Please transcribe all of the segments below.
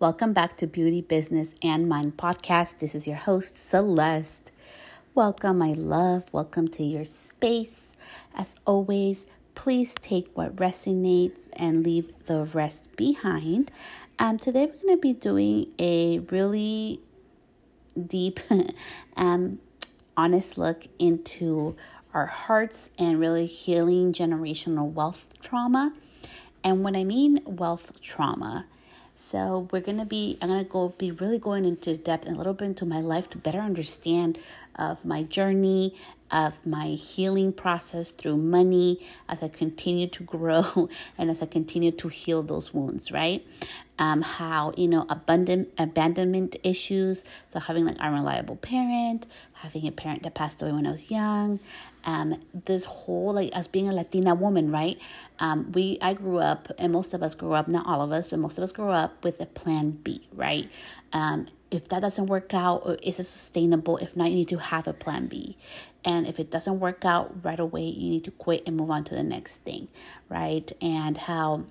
Welcome back to Beauty, Business, and Mind podcast. This is your host, Celeste. Welcome, my love. Welcome to your space. As always, please take what resonates and leave the rest behind. Um, today, we're going to be doing a really deep, um, honest look into our hearts and really healing generational wealth trauma. And when I mean wealth trauma, so we're gonna be I'm gonna go be really going into depth and a little bit into my life to better understand of my journey of my healing process through money as I continue to grow and as I continue to heal those wounds, right? Um, how you know abundant abandonment issues, so having like unreliable parent, having a parent that passed away when I was young, um, this whole like as being a Latina woman, right? Um, we I grew up, and most of us grew up, not all of us, but most of us grew up with a plan B, right? Um, if that doesn't work out, or is it sustainable? If not, you need to have a plan B. And if it doesn't work out right away, you need to quit and move on to the next thing, right? And how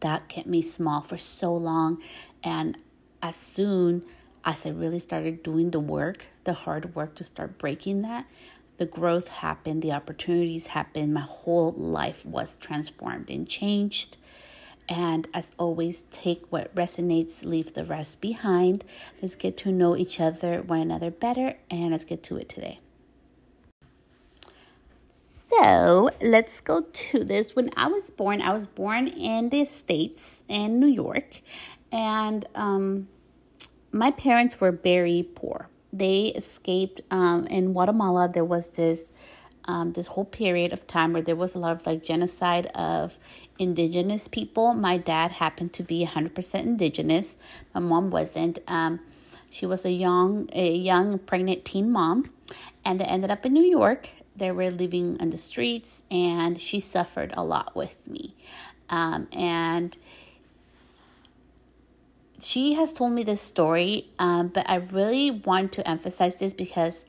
that kept me small for so long. And as soon as I really started doing the work, the hard work to start breaking that, the growth happened, the opportunities happened. My whole life was transformed and changed. And as always, take what resonates, leave the rest behind. Let's get to know each other, one another better, and let's get to it today. So let's go to this. When I was born, I was born in the States in New York, and um, my parents were very poor. They escaped um, in Guatemala. There was this um, this whole period of time where there was a lot of like genocide of indigenous people. My dad happened to be 100% indigenous. My mom wasn't. Um, she was a young, a young pregnant teen mom, and they ended up in New York. They were living on the streets, and she suffered a lot with me. Um, and she has told me this story, um, but I really want to emphasize this because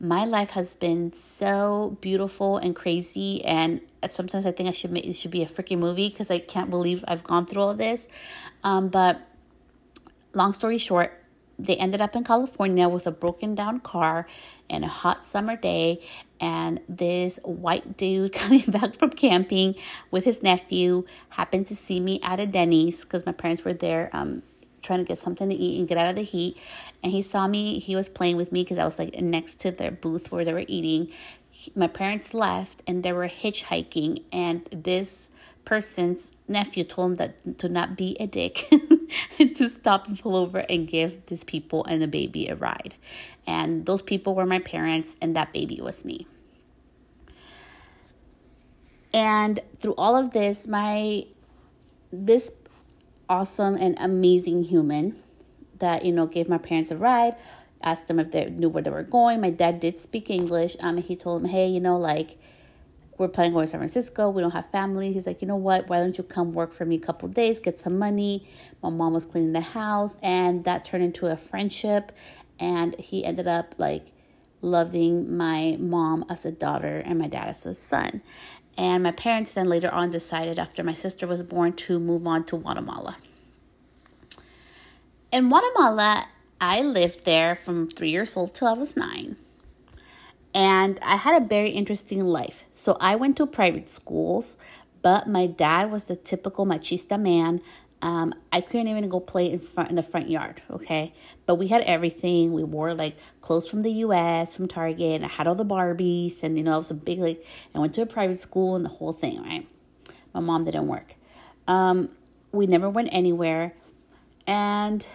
my life has been so beautiful and crazy and sometimes i think i should make it should be a freaking movie because i can't believe i've gone through all this. Um, but long story short they ended up in california with a broken down car and a hot summer day and this white dude coming back from camping with his nephew happened to see me at a denny's because my parents were there um, trying to get something to eat and get out of the heat. And he saw me, he was playing with me because I was like next to their booth where they were eating. My parents left and they were hitchhiking, and this person's nephew told him that to not be a dick to stop and pull over and give these people and the baby a ride. And those people were my parents, and that baby was me. And through all of this, my this awesome and amazing human that you know gave my parents a ride asked them if they knew where they were going. My dad did speak english um he told them hey you know like we're planning going to san francisco. We don't have family. He's like you know what? Why don't you come work for me a couple days get some money? My mom was cleaning the house and that turned into a friendship and he ended up like loving my mom as a daughter and my dad as a son and my parents then later on decided, after my sister was born, to move on to Guatemala. In Guatemala, I lived there from three years old till I was nine. And I had a very interesting life. So I went to private schools, but my dad was the typical machista man um, I couldn't even go play in front in the front yard, okay? But we had everything. We wore like clothes from the US, from Target, and I had all the Barbies, and you know, it was a big like I went to a private school and the whole thing, right? My mom didn't work. Um, we never went anywhere, and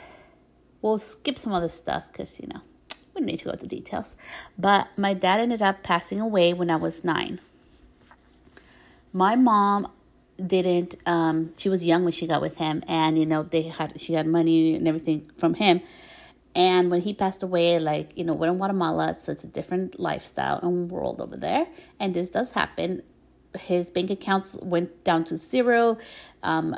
we'll skip some of the stuff because you know we don't need to go into details. But my dad ended up passing away when I was nine. My mom didn't um she was young when she got with him and you know they had she had money and everything from him. And when he passed away like you know we're in guatemala so it's a different lifestyle and world over there. And this does happen. His bank accounts went down to zero. Um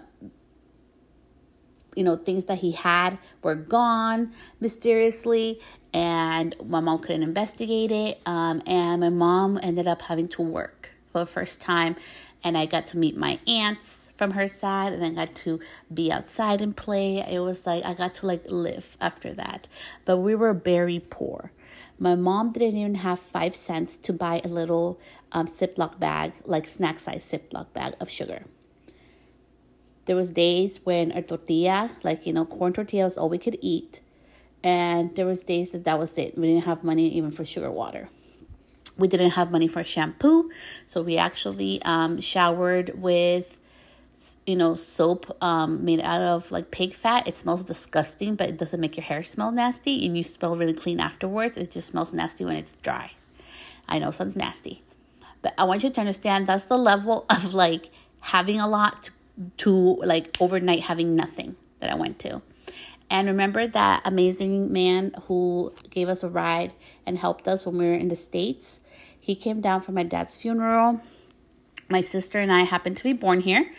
you know things that he had were gone mysteriously. And my mom couldn't investigate it. Um and my mom ended up having to work for the first time and I got to meet my aunts from her side and I got to be outside and play. It was like I got to like live after that. But we were very poor. My mom didn't even have five cents to buy a little um, Ziploc bag, like snack size Ziploc bag of sugar. There was days when a tortilla, like you know, corn tortilla was all we could eat, and there was days that that was it. We didn't have money even for sugar water. We didn't have money for shampoo, so we actually um, showered with you know, soap um, made out of like pig fat. It smells disgusting, but it doesn't make your hair smell nasty, and you smell really clean afterwards. It just smells nasty when it's dry. I know sounds nasty, but I want you to understand that's the level of like having a lot to, to like overnight having nothing that I went to. And remember that amazing man who gave us a ride and helped us when we were in the States? He came down for my dad's funeral. My sister and I happened to be born here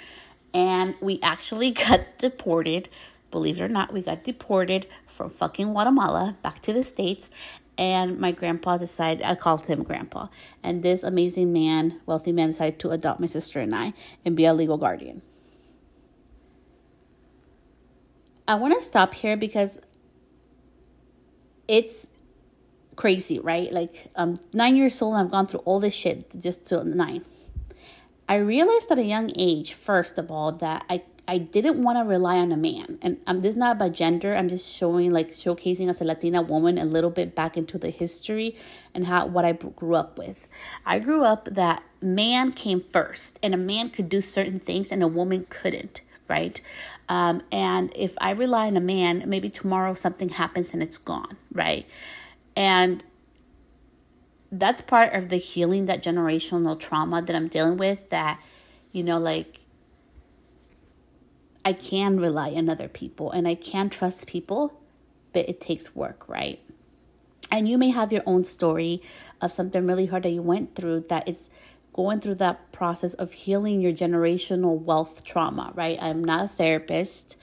and we actually got deported. Believe it or not, we got deported from fucking Guatemala back to the States. And my grandpa decided, I called him grandpa. And this amazing man, wealthy man, decided to adopt my sister and I and be a legal guardian. I want to stop here because it's crazy, right? Like, I'm nine years old and I've gone through all this shit just to nine. I realized at a young age, first of all, that I I didn't want to rely on a man. And um, this is not about gender. I'm just showing, like, showcasing as a Latina woman a little bit back into the history and how what I grew up with. I grew up that man came first, and a man could do certain things, and a woman couldn't, right? Um, and if I rely on a man, maybe tomorrow something happens and it's gone, right? And that's part of the healing that generational trauma that I'm dealing with that you know like I can rely on other people and I can trust people but it takes work right? And you may have your own story of something really hard that you went through that is going through that process of healing your generational wealth trauma right? I'm not a therapist.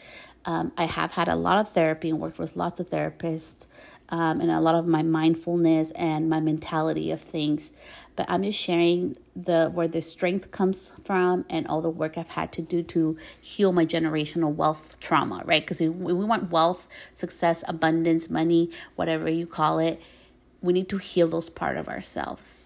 Um, I have had a lot of therapy and worked with lots of therapists um, and a lot of my mindfulness and my mentality of things. But I'm just sharing the where the strength comes from and all the work I've had to do to heal my generational wealth trauma, right? Because we, we want wealth, success, abundance, money, whatever you call it. We need to heal those part of ourselves.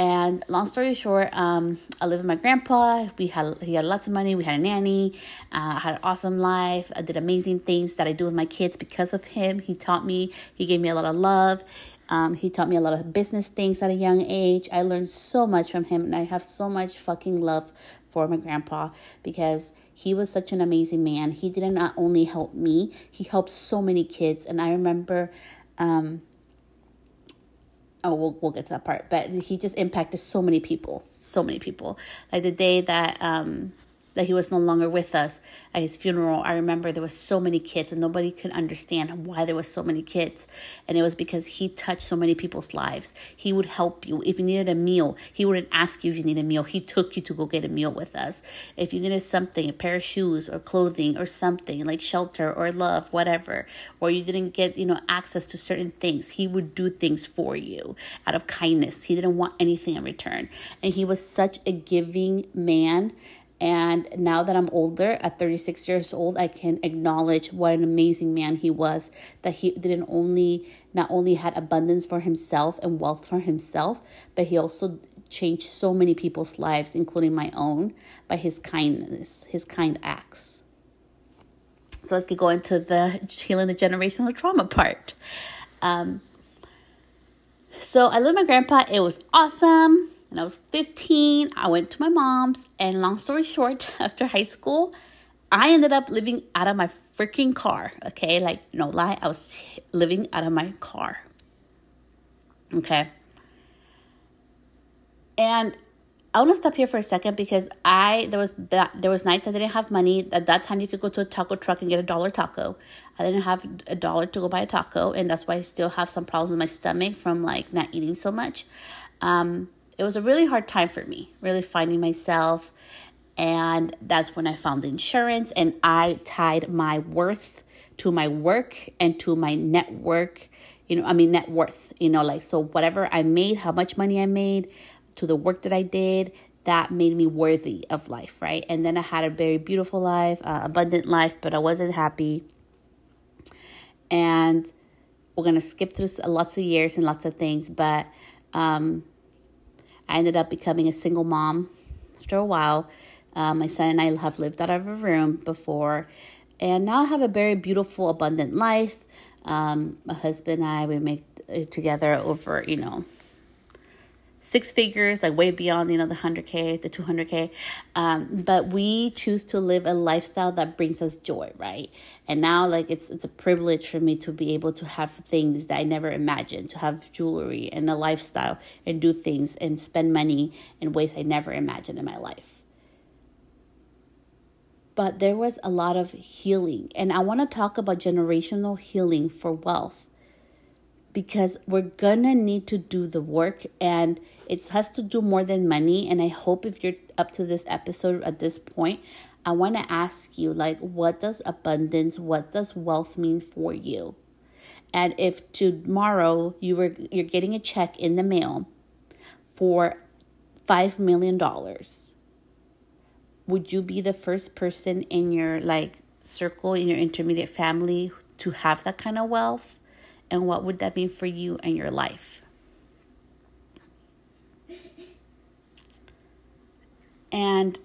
And long story short, um, I live with my grandpa. We had he had lots of money. We had a nanny. Uh, I had an awesome life. I did amazing things that I do with my kids because of him. He taught me. He gave me a lot of love. Um, he taught me a lot of business things at a young age. I learned so much from him, and I have so much fucking love for my grandpa because he was such an amazing man. He didn't not only help me, he helped so many kids. And I remember um, oh we'll, we'll get to that part. But he just impacted so many people so many people. Like the day that um that he was no longer with us at his funeral. I remember there was so many kids and nobody could understand why there was so many kids. And it was because he touched so many people's lives. He would help you. If you needed a meal he wouldn't ask you if you need a meal. He took you to go get a meal with us. If you needed something a pair of shoes or clothing or something like shelter or love whatever or you didn't get you know access to certain things he would do things for you out of kindness. He didn't want anything in return. And he was such a giving man and now that I'm older, at 36 years old, I can acknowledge what an amazing man he was. That he didn't only, not only had abundance for himself and wealth for himself, but he also changed so many people's lives, including my own, by his kindness, his kind acts. So let's get going to the healing the generational trauma part. Um, so I with my grandpa. It was awesome. When I was 15, I went to my mom's, and long story short, after high school, I ended up living out of my freaking car. Okay, like no lie, I was living out of my car. Okay. And I want to stop here for a second because I there was that there was nights I didn't have money. At that time, you could go to a taco truck and get a dollar taco. I didn't have a dollar to go buy a taco, and that's why I still have some problems with my stomach from like not eating so much. Um, it was a really hard time for me, really finding myself. And that's when I found insurance and I tied my worth to my work and to my network, you know, I mean, net worth, you know, like, so whatever I made, how much money I made, to the work that I did, that made me worthy of life, right? And then I had a very beautiful life, uh, abundant life, but I wasn't happy. And we're gonna skip through lots of years and lots of things, but um, I ended up becoming a single mom after a while. Uh, my son and I have lived out of a room before, and now I have a very beautiful, abundant life. Um, my husband and I we make together over you know six figures, like way beyond, you know, the 100K, the 200K. Um, but we choose to live a lifestyle that brings us joy, right? And now, like, it's, it's a privilege for me to be able to have things that I never imagined, to have jewelry and a lifestyle and do things and spend money in ways I never imagined in my life. But there was a lot of healing. And I want to talk about generational healing for wealth because we're gonna need to do the work and it has to do more than money and i hope if you're up to this episode at this point i want to ask you like what does abundance what does wealth mean for you? And if tomorrow you were you're getting a check in the mail for 5 million dollars would you be the first person in your like circle in your intermediate family to have that kind of wealth and what would that mean for you and your life? And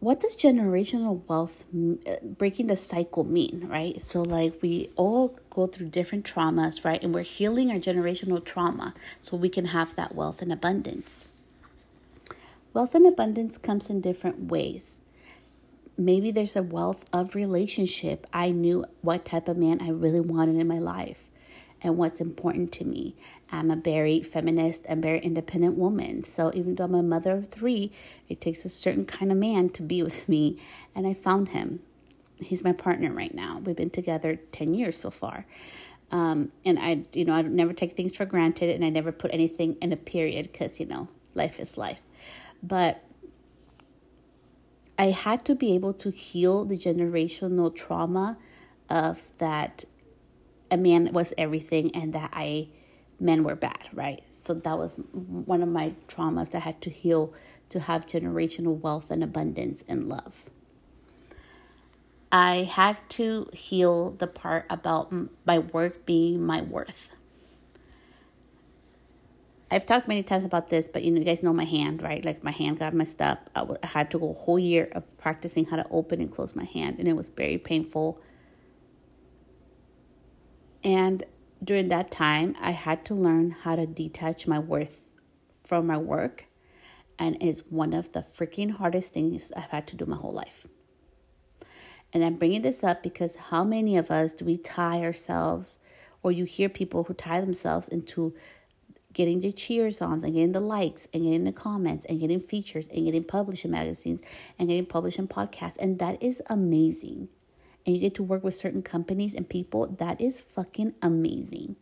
what does generational wealth uh, breaking the cycle mean right? So like we all go through different traumas right? And we're healing our generational trauma so we can have that wealth and abundance. Wealth and abundance comes in different ways maybe there's a wealth of relationship. I knew what type of man I really wanted in my life and what's important to me. I'm a very feminist and very independent woman. So even though I'm a mother of three, it takes a certain kind of man to be with me. And I found him. He's my partner right now. We've been together 10 years so far. Um, and I, you know, I never take things for granted and I never put anything in a period because, you know, life is life. But I had to be able to heal the generational trauma of that a man was everything and that I men were bad, right? So that was one of my traumas that I had to heal to have generational wealth and abundance and love. I had to heal the part about my work being my worth. I've talked many times about this, but you know, you guys know my hand, right? Like my hand got messed up. I, w- I had to go a whole year of practicing how to open and close my hand, and it was very painful. And during that time, I had to learn how to detach my worth from my work, and it's one of the freaking hardest things I've had to do my whole life. And I'm bringing this up because how many of us do we tie ourselves, or you hear people who tie themselves into getting the cheers ons and getting the likes and getting the comments and getting features and getting published in magazines and getting published in podcasts. And that is amazing. And you get to work with certain companies and people. That is fucking amazing.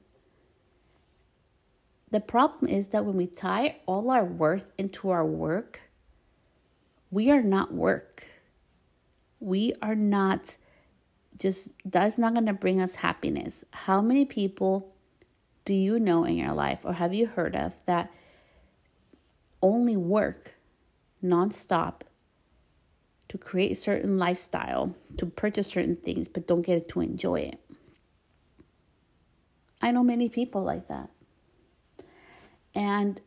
The problem is that when we tie all our worth into our work, we are not work. We are not just, that's not going to bring us happiness. How many people do you know in your life or have you heard of that only work nonstop to create certain lifestyle, to purchase certain things, but don't get to enjoy it? I know many people like that. And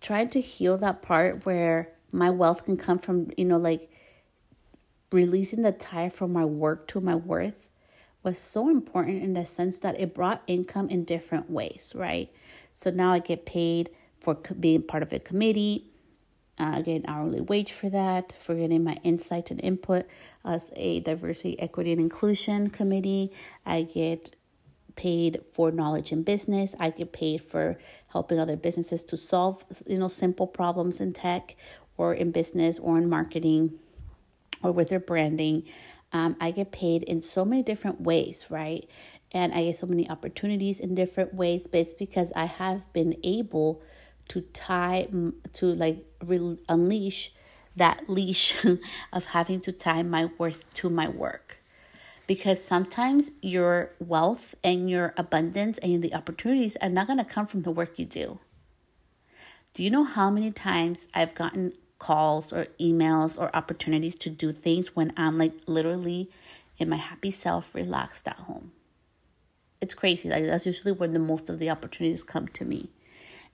trying to heal that part where my wealth can come from, you know, like releasing the tie from my work to my worth was so important in the sense that it brought income in different ways, right? So now I get paid for being part of a committee. Uh, I get an hourly wage for that, for getting my insight and input as a diversity, equity, and inclusion committee. I get paid for knowledge in business. I get paid for helping other businesses to solve, you know, simple problems in tech or in business or in marketing or with their branding. Um, I get paid in so many different ways, right? And I get so many opportunities in different ways, but it's because I have been able to tie, to like re- unleash that leash of having to tie my worth to my work. because sometimes your wealth and your abundance and the opportunities are not going to come from the work you do. Do you know how many times I've gotten calls or emails or opportunities to do things when I'm like literally in my happy self, relaxed at home? It's crazy. Like that's usually when the most of the opportunities come to me.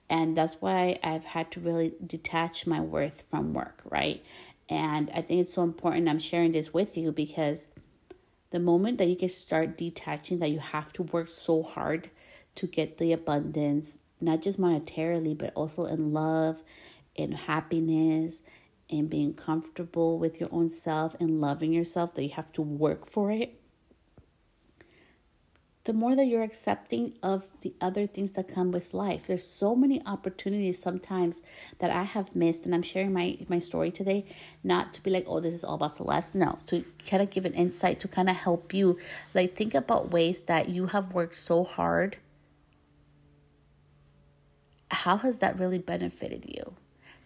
And that's why I've had to really detach my worth from work, right? And I think it's so important. I'm sharing this with you because the moment that you can start detaching that you have to work so hard to get the abundance, not just monetarily, but also in love, in happiness, and being comfortable with your own self and loving yourself, that you have to work for it the more that you're accepting of the other things that come with life. There's so many opportunities sometimes that I have missed, and I'm sharing my my story today, not to be like, oh, this is all about Celeste. No, to kind of give an insight to kind of help you, like think about ways that you have worked so hard. How has that really benefited you?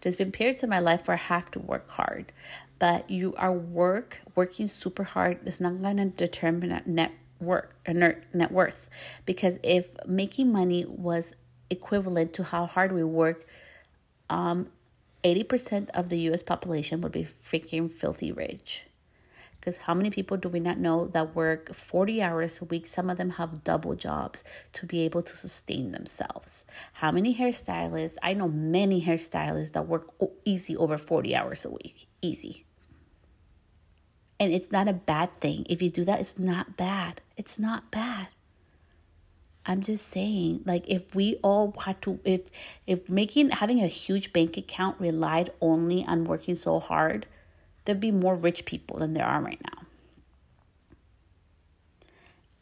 There's been periods in my life where I have to work hard, but you are work working super hard is not going to determine net work or net worth. Because if making money was equivalent to how hard we work um 80% of the US population would be freaking filthy rich because how many people do we not know that work 40 hours a week some of them have double jobs to be able to sustain themselves how many hairstylists i know many hairstylists that work easy over 40 hours a week easy and it's not a bad thing. If you do that, it's not bad. It's not bad. I'm just saying, like if we all had to if if making having a huge bank account relied only on working so hard, there'd be more rich people than there are right now.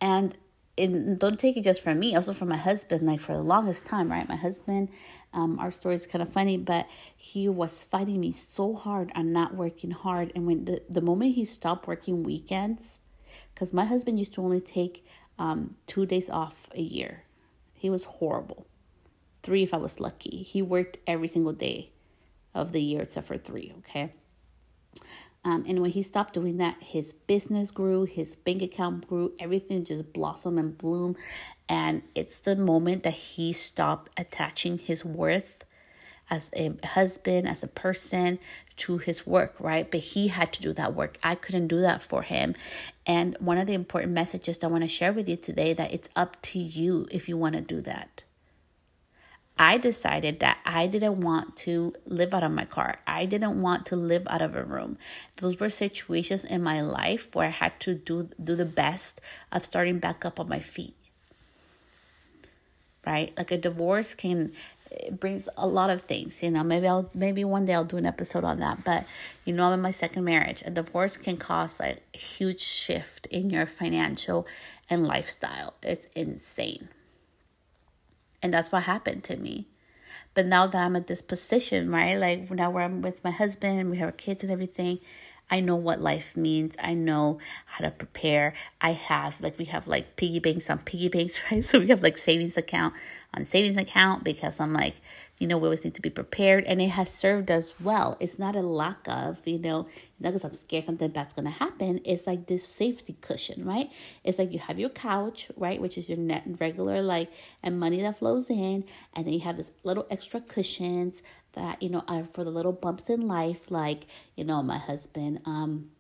And and don't take it just from me, also from my husband. Like for the longest time, right? My husband, um, our story is kind of funny, but he was fighting me so hard on not working hard. And when the, the moment he stopped working weekends, because my husband used to only take um, two days off a year, he was horrible. Three if I was lucky. He worked every single day of the year except for three. Okay. Um, and when he stopped doing that, his business grew, his bank account grew, everything just blossomed and bloomed. And it's the moment that he stopped attaching his worth as a husband, as a person to his work, right? But he had to do that work. I couldn't do that for him. And one of the important messages I want to share with you today that it's up to you if you want to do that. I decided that I didn't want to live out of my car. I didn't want to live out of a room. Those were situations in my life where I had to do do the best of starting back up on my feet. Right? Like a divorce can eh, brings a lot of things, you know. Maybe I'll maybe one day I'll do an episode on that. But you know, I'm in my second marriage. A divorce can cause like a huge shift in your financial and lifestyle. It's insane. And that's what happened to me. But now that I'm at this position, right? Like now where I'm with my husband, we have kids and everything, I know what life means. I know how to prepare. I have like we have like piggy banks on piggy banks, right? So we have like savings account on savings account because I'm like, you know, we always need to be prepared and it has served us well. It's not a lack of, you know, not because I'm scared something bad's gonna happen. It's like this safety cushion, right? It's like you have your couch, right, which is your net and regular like and money that flows in, and then you have this little extra cushions that, you know, are for the little bumps in life, like, you know, my husband, um,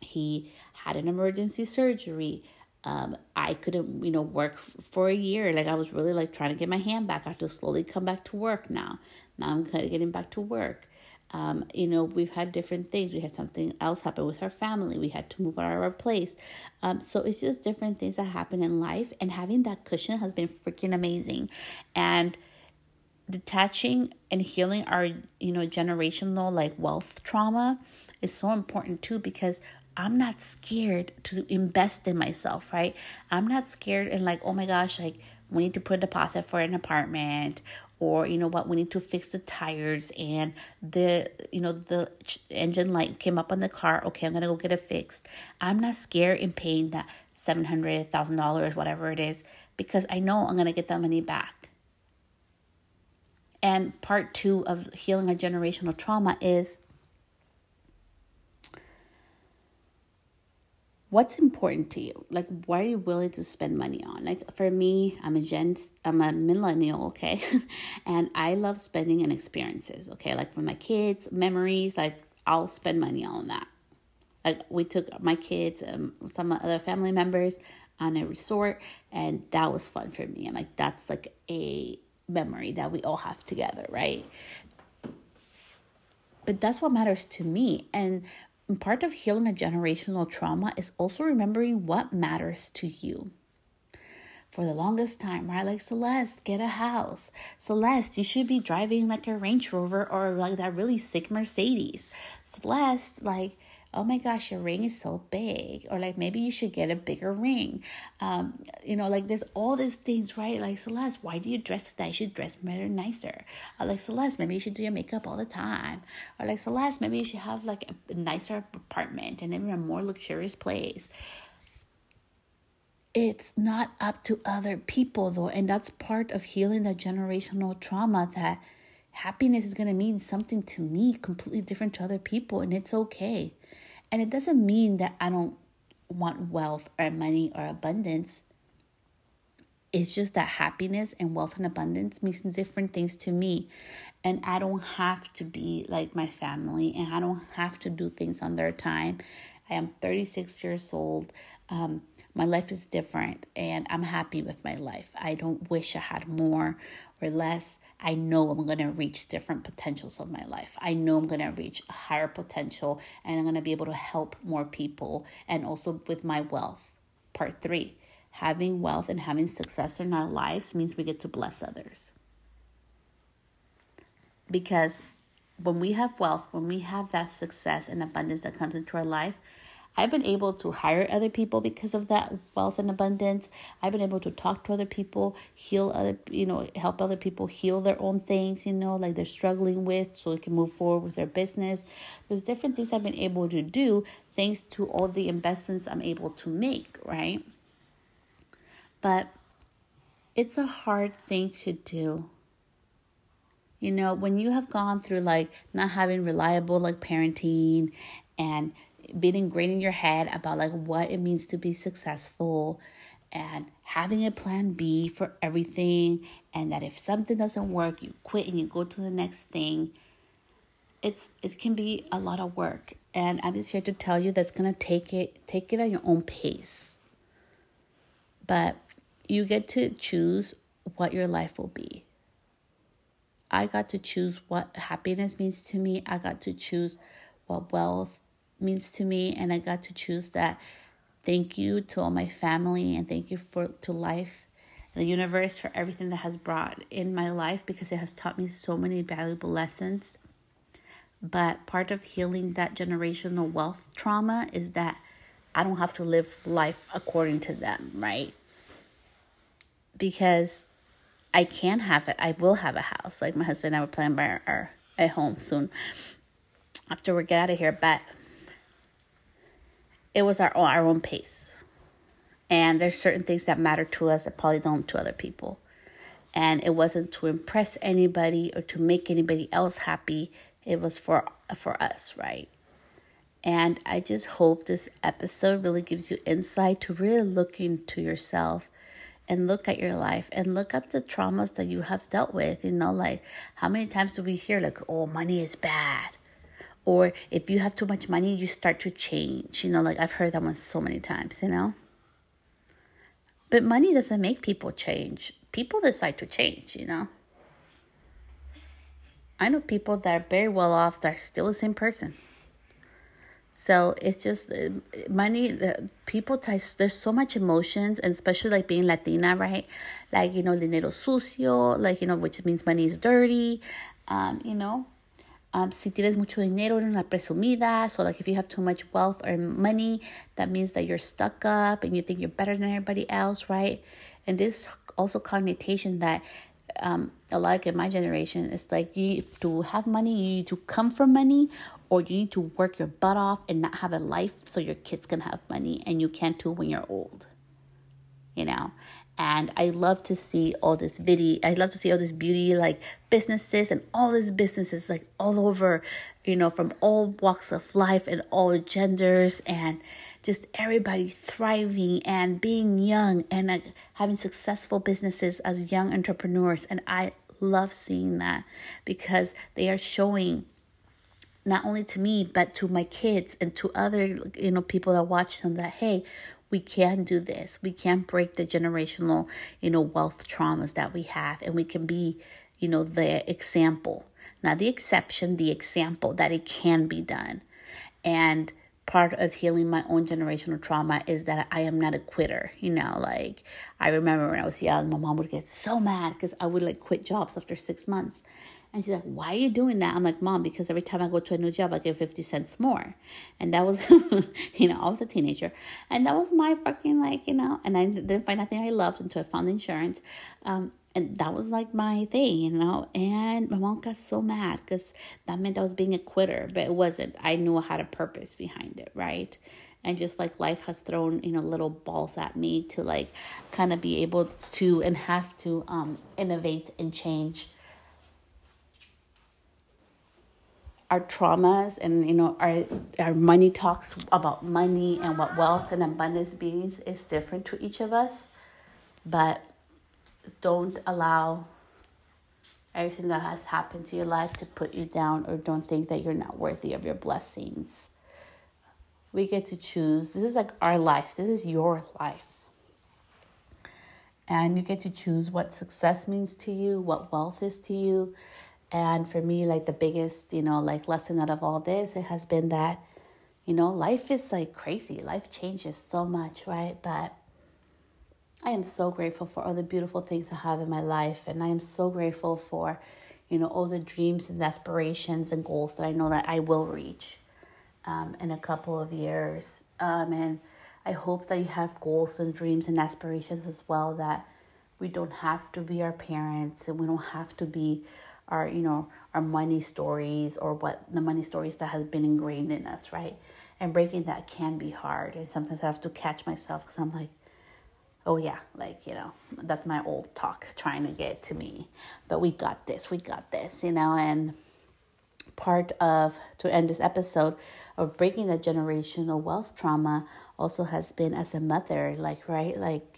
he had an emergency surgery um, I couldn't, you know, work for a year. Like I was really like trying to get my hand back. I have to slowly come back to work now. Now I'm kind of getting back to work. Um, you know, we've had different things. We had something else happen with our family. We had to move out of our place. Um, so it's just different things that happen in life. And having that cushion has been freaking amazing. And detaching and healing our, you know, generational like wealth trauma is so important too because I'm not scared to invest in myself, right? I'm not scared and like, oh my gosh, like we need to put a deposit for an apartment or you know what we need to fix the tires and the you know the engine light came up on the car. Okay i'm gonna go get it fixed. I'm not scared in paying that seven hundred thousand dollars whatever it is because i know i'm gonna get that money back. And part two of healing a generational trauma is what's important to you? Like what are you willing to spend money on? Like for me i'm a gen i'm a millennial okay? And i love spending on experiences okay? Like for my kids memories like i'll spend money on that. Like we took my kids and some other family members on a resort and that was fun for me. And like that's like a memory that we all have together right? But that's what matters to me. And part of healing a generational trauma is also remembering what matters to you. For the longest time, right? Like Celeste, get a house. Celeste, you should be driving like a Range Rover or like that really sick Mercedes. Celeste, like oh my gosh, your ring is so big. Or like maybe you should get a bigger ring. Um, you know, like there's all these things, right? Like Celeste, why do you dress that? You should dress better, nicer. Or like Celeste, maybe you should do your makeup all the time. Or like Celeste, maybe you should have like a nicer apartment and even a more luxurious place. It's not up to other people though, and that's part of healing that generational trauma that happiness is going to mean something to me completely different to other people and it's okay and it doesn't mean that I don't want wealth or money or abundance. It's just that happiness and wealth and abundance means different things to me. And I don't have to be like my family and I don't have to do things on their time. I am 36 years old. Um, my life is different and I'm happy with my life. I don't wish I had more or less. I know I'm going to reach different potentials of my life. I know I'm going to reach a higher potential and I'm going to be able to help more people and also with my wealth. Part three having wealth and having success in our lives means we get to bless others. Because when we have wealth, when we have that success and abundance that comes into our life, I've been able to hire other people because of that wealth and abundance. I've been able to talk to other people, heal other, you know, help other people heal their own things, you know, like they're struggling with so they can move forward with their business. There's different things I've been able to do thanks to all the investments I'm able to make, right? But it's a hard thing to do. You know, when you have gone through like not having reliable like parenting and being ingrained in your head about like what it means to be successful and having a plan B for everything and that if something doesn't work you quit and you go to the next thing it's it can be a lot of work. And I'm just here to tell you that's going to take it take it at your own pace. But you get to choose what your life will be. I got to choose what happiness means to me. I got to choose what wealth means to me and I got to choose that. Thank you to all my family and thank you for to life the universe for everything that has brought in my life because it has taught me so many valuable lessons. But part of healing that generational wealth trauma is that I don't have to live life according to them, right? Because I can have it. I will have a house. Like my husband and I were planning our, our home soon after we get out of here. But it was our our own pace. And there's certain things that matter to us that probably don't to other people. And it wasn't to impress anybody or to make anybody else happy. It was for for us, right? And I just hope this episode really gives you insight to really look into yourself and look at your life and look at the traumas that you have dealt with. You know, like how many times do we hear, like, oh, money is bad? Or if you have too much money you start to change. You know like i've heard that one so many times you know? But money doesn't make people change. People decide to change you know? I know people that are very well off that are still the same person. So it's just uh, money the people there's so much emotions and especially like being latina right? Like you know dinero sucio like you know which means money is dirty um you know um, si tienes mucho dinero, eres una presumida. So, like, if you have too much wealth or money, that means that you're stuck up and you think you're better than everybody else, right? And this also connotation that um, a lot like in my generation, it's like you to have money, you need to come from money, or you need to work your butt off and not have a life so your kids can have money and you can't do when you're old. You know, and I love to see all this video. I love to see all this beauty like businesses and all these businesses like all over, you know, from all walks of life and all genders and just everybody thriving and being young and uh, having successful businesses as young entrepreneurs. And I love seeing that because they are showing not only to me but to my kids and to other you know people that watch them that hey we can do this we can break the generational you know wealth traumas that we have and we can be you know the example not the exception the example that it can be done and part of healing my own generational trauma is that I am not a quitter. You know, like I remember when I was young, my mom would get so mad because I would like quit jobs after six months. And she's like, Why are you doing that? I'm like, Mom, because every time I go to a new job, I get 50 cents more. And that was, you know, I was a teenager. And that was my fucking, like, you know, and I didn't find nothing I loved until I found insurance. Um, and that was like my thing, you know. And my mom got so mad because that meant I was being a quitter, but it wasn't. I knew I had a purpose behind it, right? And just like life has thrown, you know, little balls at me to like kind of be able to and have to um, innovate and change our traumas and you know our our money talks about money and what wealth and abundance means is different to each of us but don't allow everything that has happened to your life to put you down or don't think that you're not worthy of your blessings. We get to choose. This is like our life. This is your life. And you get to choose what success means to you, what wealth is to you. And for me, like the biggest, you know, like lesson out of all this, it has been that, you know, life is like crazy. Life changes so much, right? But I am so grateful for all the beautiful things I have in my life, and I am so grateful for, you know, all the dreams and aspirations and goals that I know that I will reach um, in a couple of years. Um, and I hope that you have goals and dreams and aspirations as well. That we don't have to be our parents, and we don't have to be our, you know, our money stories or what the money stories that has been ingrained in us, right? And breaking that can be hard, and sometimes I have to catch myself because I'm like oh yeah like you know that's my old talk trying to get to me. But we got this we got this you know? And part of to end this episode of breaking the generational wealth trauma also has been as a mother like right? Like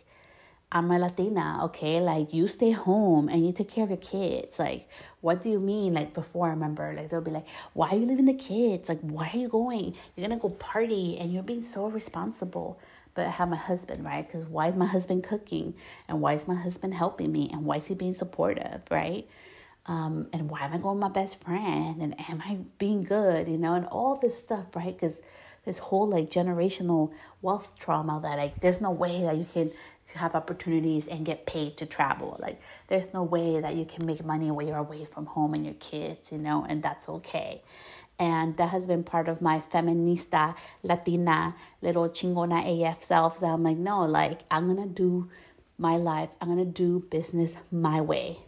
I'm a Latina, okay? Like you stay home and you take care of your kids. Like, what do you mean? Like before, I remember, like they'll be like, "Why are you leaving the kids? Like, why are you going? You're gonna go party and you're being so responsible." but I have my husband, right? Because why is my husband cooking? And why is my husband helping me? And why is he being supportive, right? Um, and why am I going with my best friend? And am I being good, you know? And all this stuff, right? Because this whole like generational wealth trauma that like there's no way that you can have opportunities and get paid to travel. Like there's no way that you can make money while you're away from home and your kids, you know, and that's okay. And that has been part of my feminista latina little chingona af self that i'm like no like i'm gonna do my life. I'm gonna do business my way.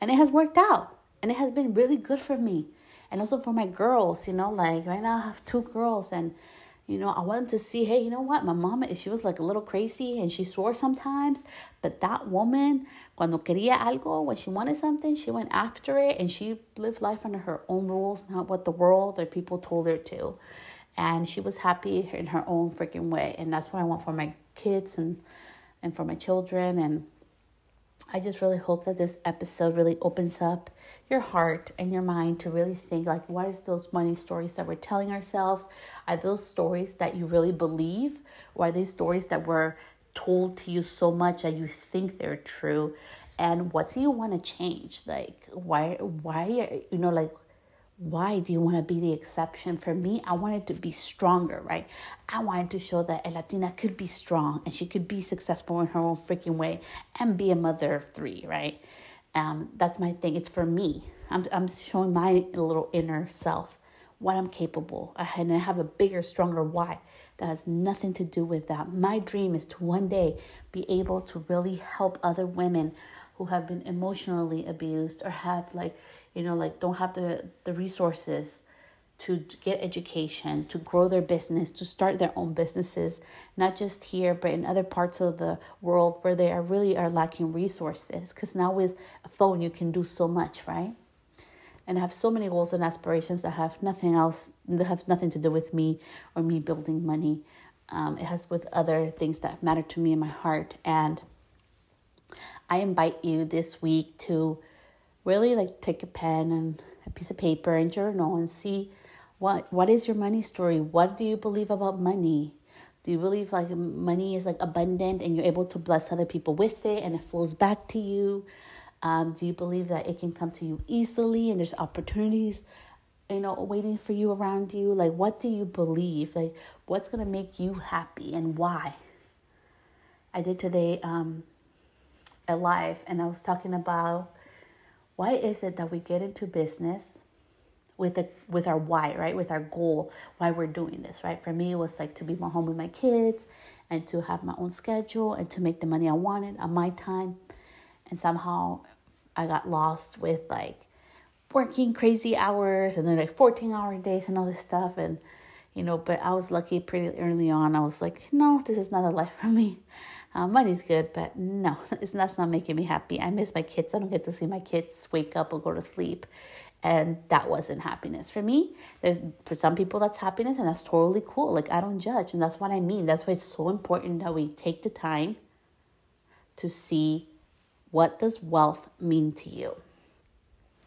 And it has worked out. And it has been really good for me. And also for my girls you know like right now i have two girls and you know, I wanted to see, hey, you know what? My mom, she was like a little crazy and she swore sometimes. But that woman, cuando quería algo, when she wanted something, she went after it and she lived life under her own rules, not what the world or people told her to. And she was happy in her own freaking way. And that's what I want for my kids and, and for my children. And I just really hope that this episode really opens up your heart and your mind to really think like what is those money stories that we're telling ourselves? Are those stories that you really believe? Or are these stories that were told to you so much that you think they're true? And what do you want to change? Like why why you know like why do you want to be the exception? For me, I wanted to be stronger, right? I wanted to show that a Latina could be strong and she could be successful in her own freaking way and be a mother of three, right? Um, that's my thing. It's for me. I'm, I'm showing my little inner self what I'm capable. And I have a bigger, stronger why that has nothing to do with that. My dream is to one day be able to really help other women who have been emotionally abused or have like you know like don't have the the resources to get education to grow their business to start their own businesses not just here but in other parts of the world where they are really are lacking resources because now with a phone you can do so much right and I have so many goals and aspirations that have nothing else, that have nothing to do with me or me building money. Um, it has with other things that matter to me in my heart. And I invite you this week to really like take a pen and a piece of paper and journal and see what what is your money story? What do you believe about money? Do you believe like money is like abundant and you're able to bless other people with it and it flows back to you? Um, do you believe that it can come to you easily and there's opportunities, you know, waiting for you around you? Like, what do you believe? Like, what's gonna make you happy and why? I did today um, a live and I was talking about why is it that we get into business with a with our why, right? With our goal, why we're doing this, right? For me, it was like to be more home with my kids and to have my own schedule and to make the money I wanted on my time. And somehow I got lost with like working crazy hours and then like 14 hour days and all this stuff. And, you know, but I was lucky pretty early on. I was like, no, this is not a life for me. Uh, money's good, but no, it's that's not making me happy. I miss my kids. I don't get to see my kids wake up or go to sleep. And that wasn't happiness for me. There's for some people that's happiness and that's totally cool. Like i don't judge and that's what i mean. That's why it's so important that we take the time to see what does wealth mean to you.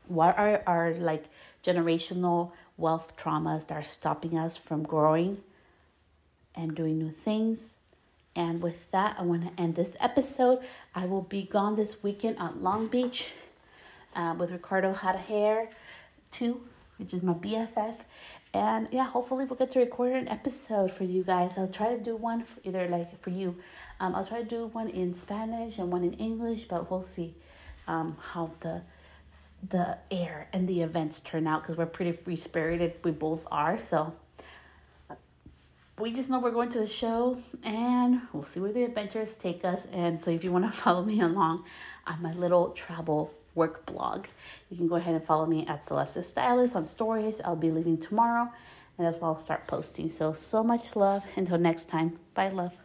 What are our like generational wealth traumas that are stopping us from growing and doing new things and with that i want to end this episode i will be gone this weekend on long beach uh, with ricardo had hair two, which is my BFF. And yeah, hopefully we'll get to record an episode for you guys. I'll try to do one for either like for you. Um, I'll try to do one in Spanish and one in English, but we'll see um, how the the air and the events turn out because we're pretty free spirited. We both are, so we just know we're going to the show and we'll see where the adventures take us. And so if you want to follow me along on my little travel work blog. You can go ahead and follow me at Celeste Stylist on stories. I'll be leaving tomorrow and where I'll start posting. So, so much love. Until next time. Bye, love.